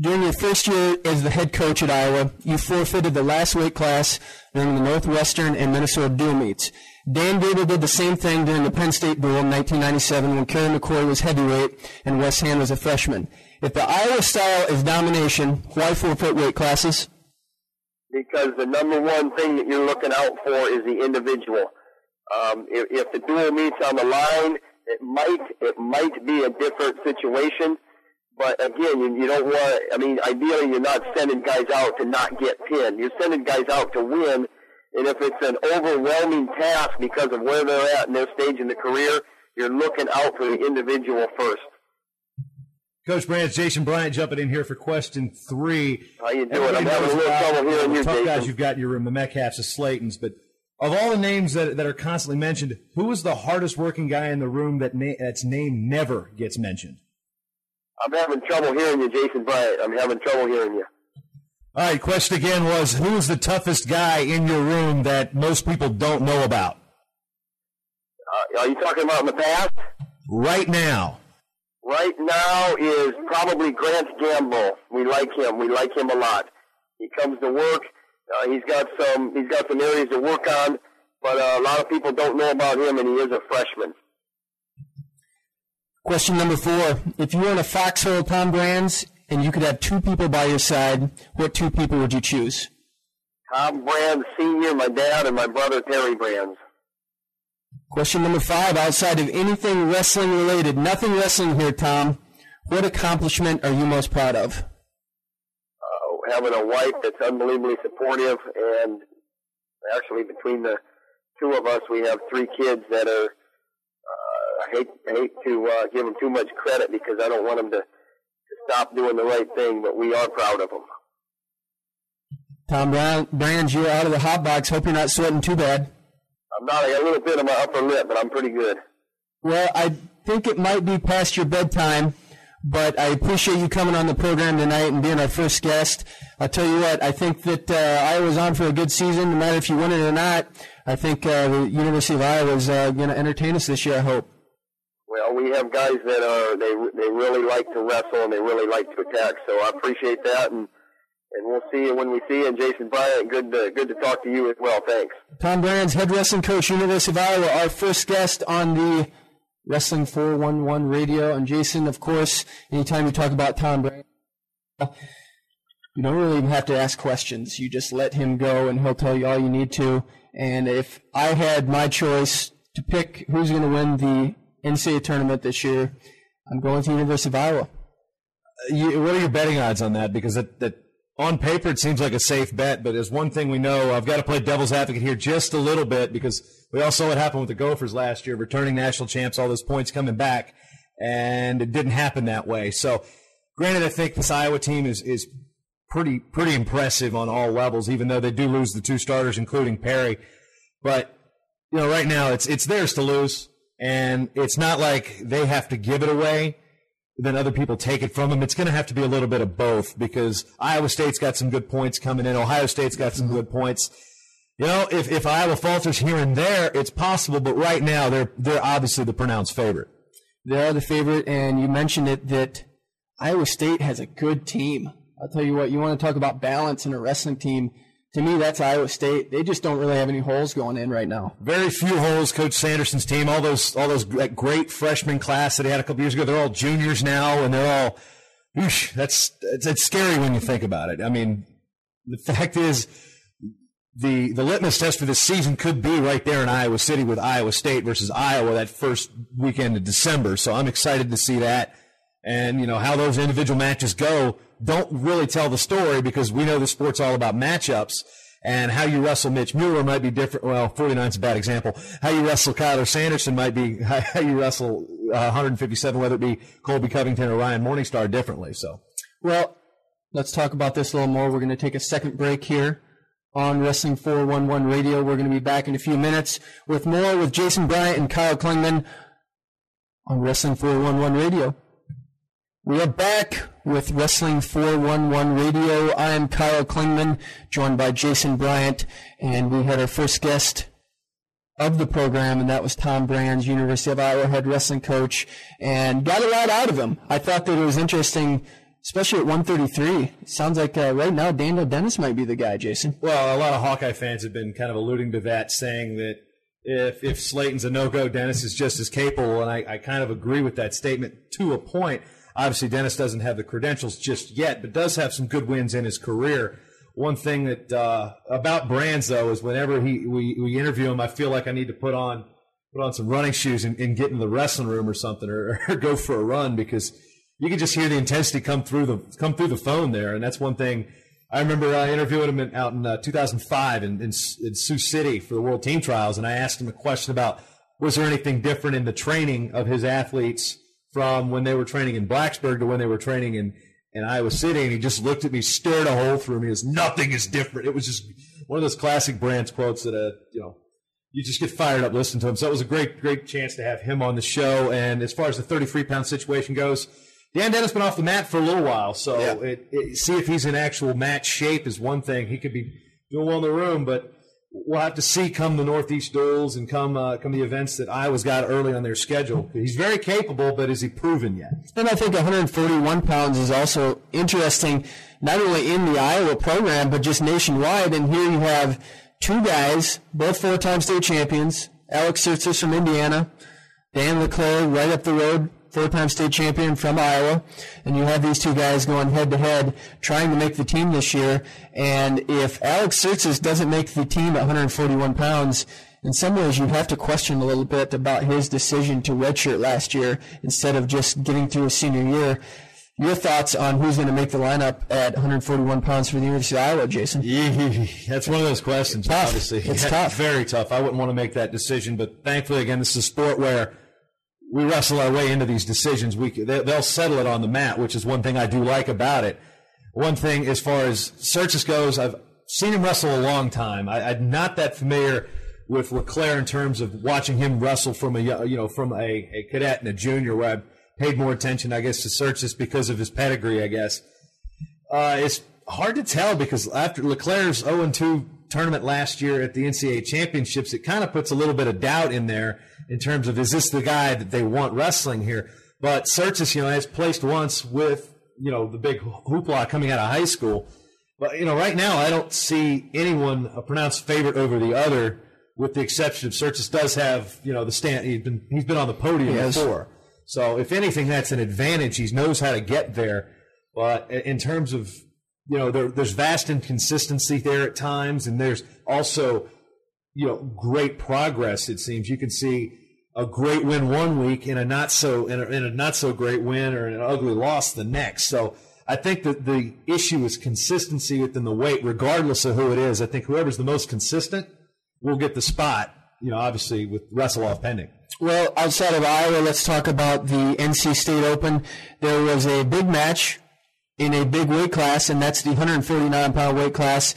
During your first year as the head coach at Iowa, you forfeited the last weight class during the Northwestern and Minnesota dual meets. Dan Gable did the same thing during the Penn State duel in 1997 when Kerry McCoy was heavyweight and Wes Hand was a freshman. If the Iowa style is domination, why forfeit weight classes? because the number one thing that you're looking out for is the individual. Um, if, if the dual meets on the line, it might it might be a different situation. But again, you, you don't want. I mean, ideally, you're not sending guys out to not get pinned. You're sending guys out to win. And if it's an overwhelming task because of where they're at in their stage in the career, you're looking out for the individual first. Coach Brands, Jason Bryant jumping in here for question three. How you doing? I'm Everybody having a little trouble hearing you, tough guys you've got your the Metcalfs, the Slatons, but of all the names that, that are constantly mentioned, who is the hardest working guy in the room that na- that's name never gets mentioned? I'm having trouble hearing you, Jason Bryant. I'm having trouble hearing you. All right, question again was who is the toughest guy in your room that most people don't know about Uh, are you talking about in the past? right now? right now is probably Grant Gamble. We like him. We like him a lot. He comes to work. Uh, he's got some. He's got some areas to work on, but uh, a lot of people don't know about him, and he is a freshman. Question number four. If you were in a foxhole, Tom Brands, and you could have two people by your side, what two people would you choose? Tom Brands Sr., my dad, and my brother Terry Brands. Question number five. Outside of anything wrestling related, nothing wrestling here, Tom, what accomplishment are you most proud of? Uh, having a wife that's unbelievably supportive, and actually between the two of us, we have three kids that are hate I hate to uh, give them too much credit because I don't want them to, to stop doing the right thing, but we are proud of them. Tom Brown, Brands, you're out of the hot box. Hope you're not sweating too bad. I'm not. I got a little bit on my upper lip, but I'm pretty good. Well, I think it might be past your bedtime, but I appreciate you coming on the program tonight and being our first guest. I'll tell you what, I think that uh, Iowa's on for a good season, no matter if you win it or not. I think uh, the University of Iowa is uh, going to entertain us this year, I hope. Well, we have guys that are they they really like to wrestle and they really like to attack. So I appreciate that, and and we'll see you when we see you. And Jason Bryant, good to, good to talk to you as well. Thanks. Tom Brands, head wrestling coach, University of Iowa, our first guest on the Wrestling 411 radio. And Jason, of course, anytime you talk about Tom Brands, you don't really even have to ask questions. You just let him go and he'll tell you all you need to. And if I had my choice to pick who's going to win the NCAA tournament this year. I'm going to University of Iowa. Uh, you, what are your betting odds on that? Because that, that on paper it seems like a safe bet, but as one thing we know, I've got to play devil's advocate here just a little bit because we all saw what happened with the Gophers last year, returning national champs, all those points coming back, and it didn't happen that way. So, granted, I think this Iowa team is is pretty pretty impressive on all levels, even though they do lose the two starters, including Perry. But you know, right now it's it's theirs to lose. And it's not like they have to give it away, then other people take it from them. It's going to have to be a little bit of both because Iowa State's got some good points coming in. Ohio State's got some good points. You know, if, if Iowa falters here and there, it's possible, but right now they're they're obviously the pronounced favorite. They are the favorite, and you mentioned it that Iowa State has a good team. I'll tell you what, you want to talk about balance in a wrestling team to me, that's Iowa State. They just don't really have any holes going in right now. Very few holes. Coach Sanderson's team, all those all those great freshman class that he had a couple years ago, they're all juniors now, and they're all. Whoosh, that's it's, it's scary when you think about it. I mean, the fact is, the the litmus test for this season could be right there in Iowa City with Iowa State versus Iowa that first weekend of December. So I'm excited to see that, and you know how those individual matches go don't really tell the story because we know the sport's all about matchups. And how you wrestle Mitch Mueller might be different. Well, 49 is a bad example. How you wrestle Cyler Sanderson might be [LAUGHS] how you wrestle uh, 157, whether it be Colby Covington or Ryan Morningstar, differently. So, well, let's talk about this a little more. We're going to take a second break here on Wrestling 411 Radio. We're going to be back in a few minutes with more with Jason Bryant and Kyle Klingman on Wrestling 411 Radio. We are back with Wrestling 411 Radio. I am Kyle Klingman, joined by Jason Bryant, and we had our first guest of the program, and that was Tom Brands, University of Iowa head wrestling coach, and got a lot out of him. I thought that it was interesting, especially at 133. It sounds like uh, right now Daniel Dennis might be the guy, Jason. Well, a lot of Hawkeye fans have been kind of alluding to that, saying that if if Slaton's a no go, Dennis is just as capable, and I, I kind of agree with that statement to a point. Obviously, Dennis doesn't have the credentials just yet, but does have some good wins in his career. One thing that uh, about Brands though is whenever he we, we interview him, I feel like I need to put on put on some running shoes and, and get in the wrestling room or something, or, [LAUGHS] or, go for a run because you can just hear the intensity come through the come through the phone there, and that's one thing. I remember uh, interviewing him in, out in uh, 2005 in, in, in Sioux City for the World Team Trials, and I asked him a question about was there anything different in the training of his athletes from when they were training in Blacksburg to when they were training in, in Iowa City. And he just looked at me, stared a hole through me. as nothing is different. It was just one of those classic Brands quotes that, uh, you know, you just get fired up listening to him. So it was a great, great chance to have him on the show. And as far as the 33 pound situation goes, Dan Dennis been off the mat for a little while. So yeah. it, it, see if he's in actual match shape is one thing. He could be doing well in the room, but we'll have to see come the Northeast duels and come uh, come the events that Iowa's got early on their schedule. He's very capable, but is he proven yet? And I think 141 pounds is also interesting, not only in the Iowa program but just nationwide. And here you have two guys, both four-time state champions. Alex Tsirtsis from Indiana, Dan LeClere right up the road four-time state champion from Iowa, and you have these two guys going head-to-head trying to make the team this year. And if Alex Tsirtsis doesn't make the team at 141 pounds, in some ways you'd have to question a little bit about his decision to redshirt last year instead of just getting through his senior year. Your thoughts on who's going to make the lineup at 141 pounds for the University of Iowa, Jason? That's one of those questions. Tough. Obviously, It's Yeah, tough. Very tough. I wouldn't want to make that decision, but thankfully, again, this is a sport where we wrestle our way into these decisions. We they, they'll settle it on the mat, which is one thing I do like about it. One thing, as far as Tsirtsis goes, I've seen him wrestle a long time. I, I'm not that familiar with LeClere in terms of watching him wrestle from a you know from a, a cadet and a junior, where I paid more attention, I guess, to Tsirtsis because of his pedigree, I guess. Uh, it's hard to tell because after LeClere's 0 2 tournament last year at the NCAA championships, it kind of puts a little bit of doubt in there in terms of is this the guy that they want wrestling here? But Tsirtsis, you know, has placed once with, you know, the big hoopla coming out of high school. But, you know, right now I don't see anyone a pronounced favorite over the other, with the exception of Tsirtsis does have, you know, the stand. He's been, he's been on the podium Yes. before. So if anything, that's an advantage. He knows how to get there. But in terms of, you know, there, there's vast inconsistency there at times, and there's also, you know, great progress. It seems you can see a great win one week and a not so and a, and a not so great win or an ugly loss the next. So I think that the issue is consistency within the weight, regardless of who it is. I think whoever's the most consistent will get the spot. You know, obviously with wrestle off pending. Well, outside of Iowa, let's talk about the NC State Open. There was a big match in a big weight class, and that's the 149 pound weight class,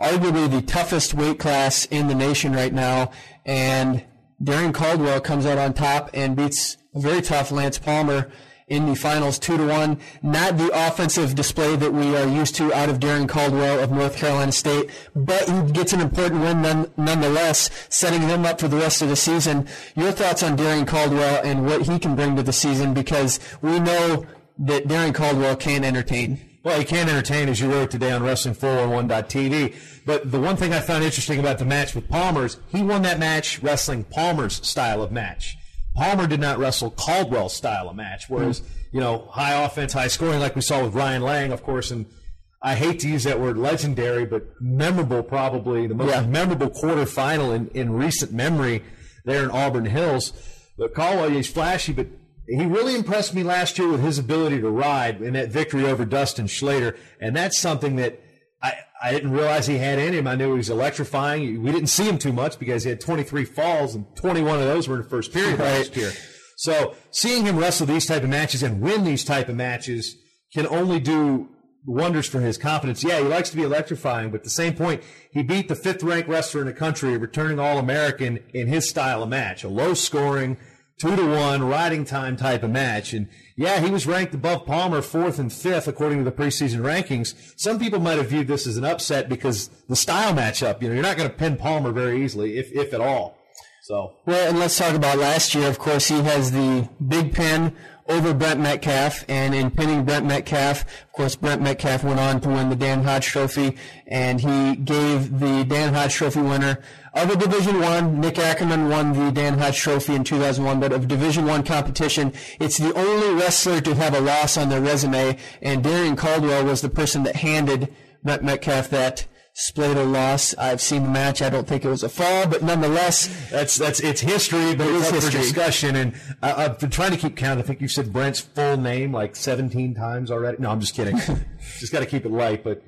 arguably the toughest weight class in the nation right now. And Darrion Caldwell comes out on top and beats a very tough Lance Palmer in the finals, two to one. Not the offensive display that we are used to out of Darrion Caldwell of North Carolina State, but he gets an important win none, nonetheless, setting them up for the rest of the season. Your thoughts on Darrion Caldwell and what he can bring to the season because we know that Darrion Caldwell can entertain. Well, he can entertain, as you wrote today on Wrestling411.tv. But the one thing I found interesting about the match with Palmer's, he won that match wrestling Palmer's style of match. Palmer did not wrestle Caldwell's style of match, whereas, hmm. you know, high offense, high scoring, like we saw with Ryan Lang, of course, and I hate to use that word legendary, but memorable, probably the most Yeah. memorable quarterfinal in, in recent memory there in Auburn Hills. But Caldwell, he's flashy, but he really impressed me last year with his ability to ride in that victory over Dustin Schlatter. And that's something that I, I didn't realize he had in him. I knew he was electrifying. We didn't see him too much because he had 23 falls and 21 of those were in the first period last year. So seeing him wrestle these type of matches and win these type of matches can only do wonders for his confidence. Yeah, he likes to be electrifying, but at the same point, he beat the fifth ranked wrestler in the country, a returning All American in his style of match, a low scoring, two to one riding time type of match. And yeah, he was ranked above Palmer fourth and fifth according to the preseason rankings. Some people might have viewed this as an upset because the style matchup, you know, you're not going to pin Palmer very easily, if, if at all. So Well, and let's talk about last year. Of course, he has the big pin over Brent Metcalf, and in pinning Brent Metcalf, of course, Brent Metcalf went on to win the Dan Hodge Trophy, and he gave the Dan Hodge Trophy winner of a Division One. Nick Ackerman won the Dan Hodge Trophy in 2001, but of Division One competition, it's the only wrestler to have a loss on their resume, and Darrion Caldwell was the person that handed Brent Metcalf that. Splater loss. I've seen the match. I don't think it was a fall, but nonetheless, That's that's it's history, but It it's is up for discussion. And I, I've been trying to keep count. I think you said Brent's full name like 17 times already. No, I'm just kidding. [LAUGHS] just got to keep it light. But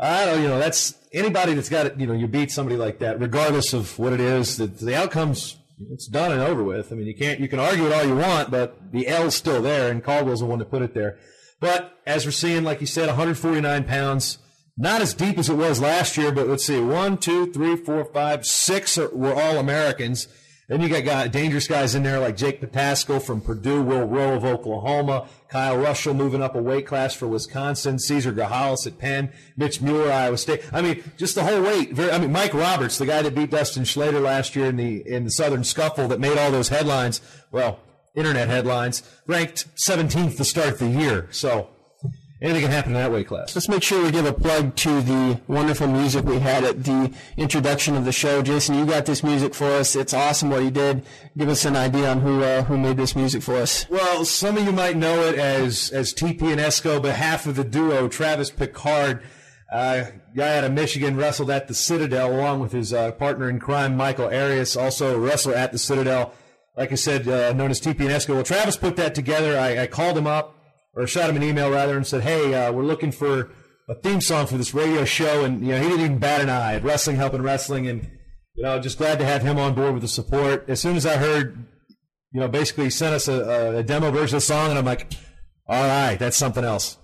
uh, I don't. You know, that's anybody that's got it. You know, you beat somebody like that, regardless of what it is. The, the outcomes. It's done and over with. I mean, you can't. You can argue it all you want, but the L's still there, and Caldwell's the one to put it there. But as we're seeing, like you said, 149 pounds. Not as deep as it was last year, but let's see. One, two, three, four, five, six are, were all Americans. Then you got guy, dangerous guys in there like Jake Potasco from Purdue, Will Rowe of Oklahoma, Kyle Russell moving up a weight class for Wisconsin, Cesar Grajales at Penn, Mitch Mueller, Iowa State. I mean, just the whole weight. Very, I mean, Mike Roberts, the guy that beat Dustin Schlatter last year in the in the Southern Scuffle, that made all those headlines. Well, internet headlines, ranked 17th to start the year. So anything can happen in that weight class. Let's make sure we give a plug to the wonderful music we had at the introduction of the show. Jason, you got this music for us. It's awesome what you did. Give us an idea on who uh, who made this music for us. Well, some of you might know it as as TP and Esco, but half of the duo, Travis Picard, uh, guy out of Michigan, wrestled at the Citadel along with his uh, partner in crime, Michael Arias, also a wrestler at the Citadel. Like I said, uh, known as TP and Esco. Well, Travis put that together. I, I called him up or shot him an email rather and said, "Hey, uh, we're looking for a theme song for this radio show." And you know, he didn't even bat an eye. Wrestling helping wrestling, and you know, just glad to have him on board with the support. As soon as I heard, you know, basically he sent us a, a demo version of the song, and I'm like, "All right, that's something else."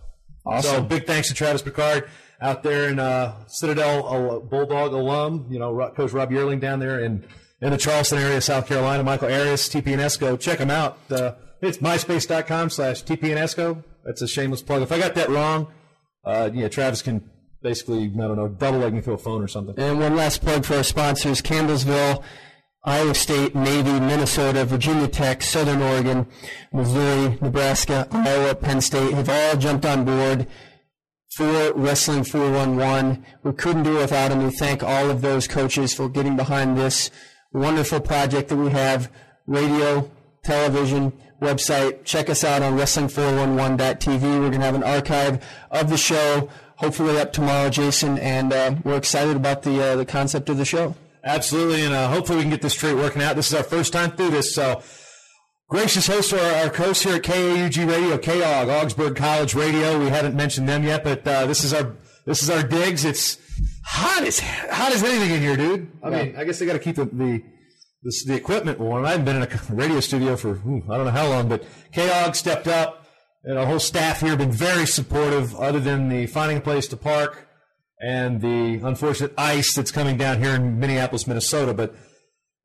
Awesome. So big thanks to Travis Picard out there in uh, Citadel Bulldog alum. You know, Coach Rob Yearling down there in in the Charleston area, South Carolina. Michael Arias, TP and Esco. Check them out. Uh, it's myspace.com slash tpnesco. That's a shameless plug. If I got that wrong, uh, yeah, Travis can basically, I don't know, double leg me through a phone or something. And one last plug for our sponsors, Campbellsville, Iowa State, Navy, Minnesota, Virginia Tech, Southern Oregon, Missouri, Nebraska, Iowa, Penn State have all jumped on board for Wrestling 411. We couldn't do it without them. We thank all of those coaches for getting behind this wonderful project that we have, radio, television, website. Check us out on wrestling411.tv. We're going to have an archive of the show, hopefully up tomorrow, Jason, and uh, we're excited about the uh, the concept of the show. Absolutely, and uh, hopefully we can get this straight working out. This is our first time through this, so gracious host our, our hosts here at KAUG Radio, KAUG, Augsburg College Radio. We haven't mentioned them yet, but uh, this is our this is our digs. It's hot as hot as anything in here, dude. I yeah. mean, I guess they got to keep the, the this, the equipment warm. I haven't been in a [LAUGHS] radio studio for ooh, I don't know how long, but KAUG stepped up, and our whole staff here have been very supportive. Other than the finding a place to park and the unfortunate ice that's coming down here in Minneapolis, Minnesota, but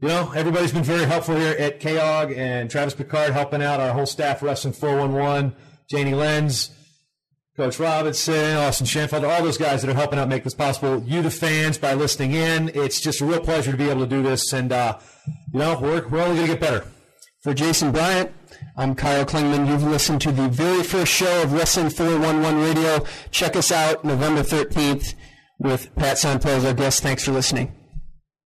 you know, everybody's been very helpful here at KAUG and Travis Picard helping out our whole staff, Wrestling 411, Janie Lenz, Coach Robinson, Austin Shanfeld, all those guys that are helping out make this possible. You, the fans, by listening in. It's just a real pleasure to be able to do this. And, uh, you know, we're, we're only going to get better. For Jason Bryant, I'm Kyle Klingman. You've listened to the very first show of Wrestling 411 Radio. Check us out November 13th with Pat Santoro as our guest. Thanks for listening.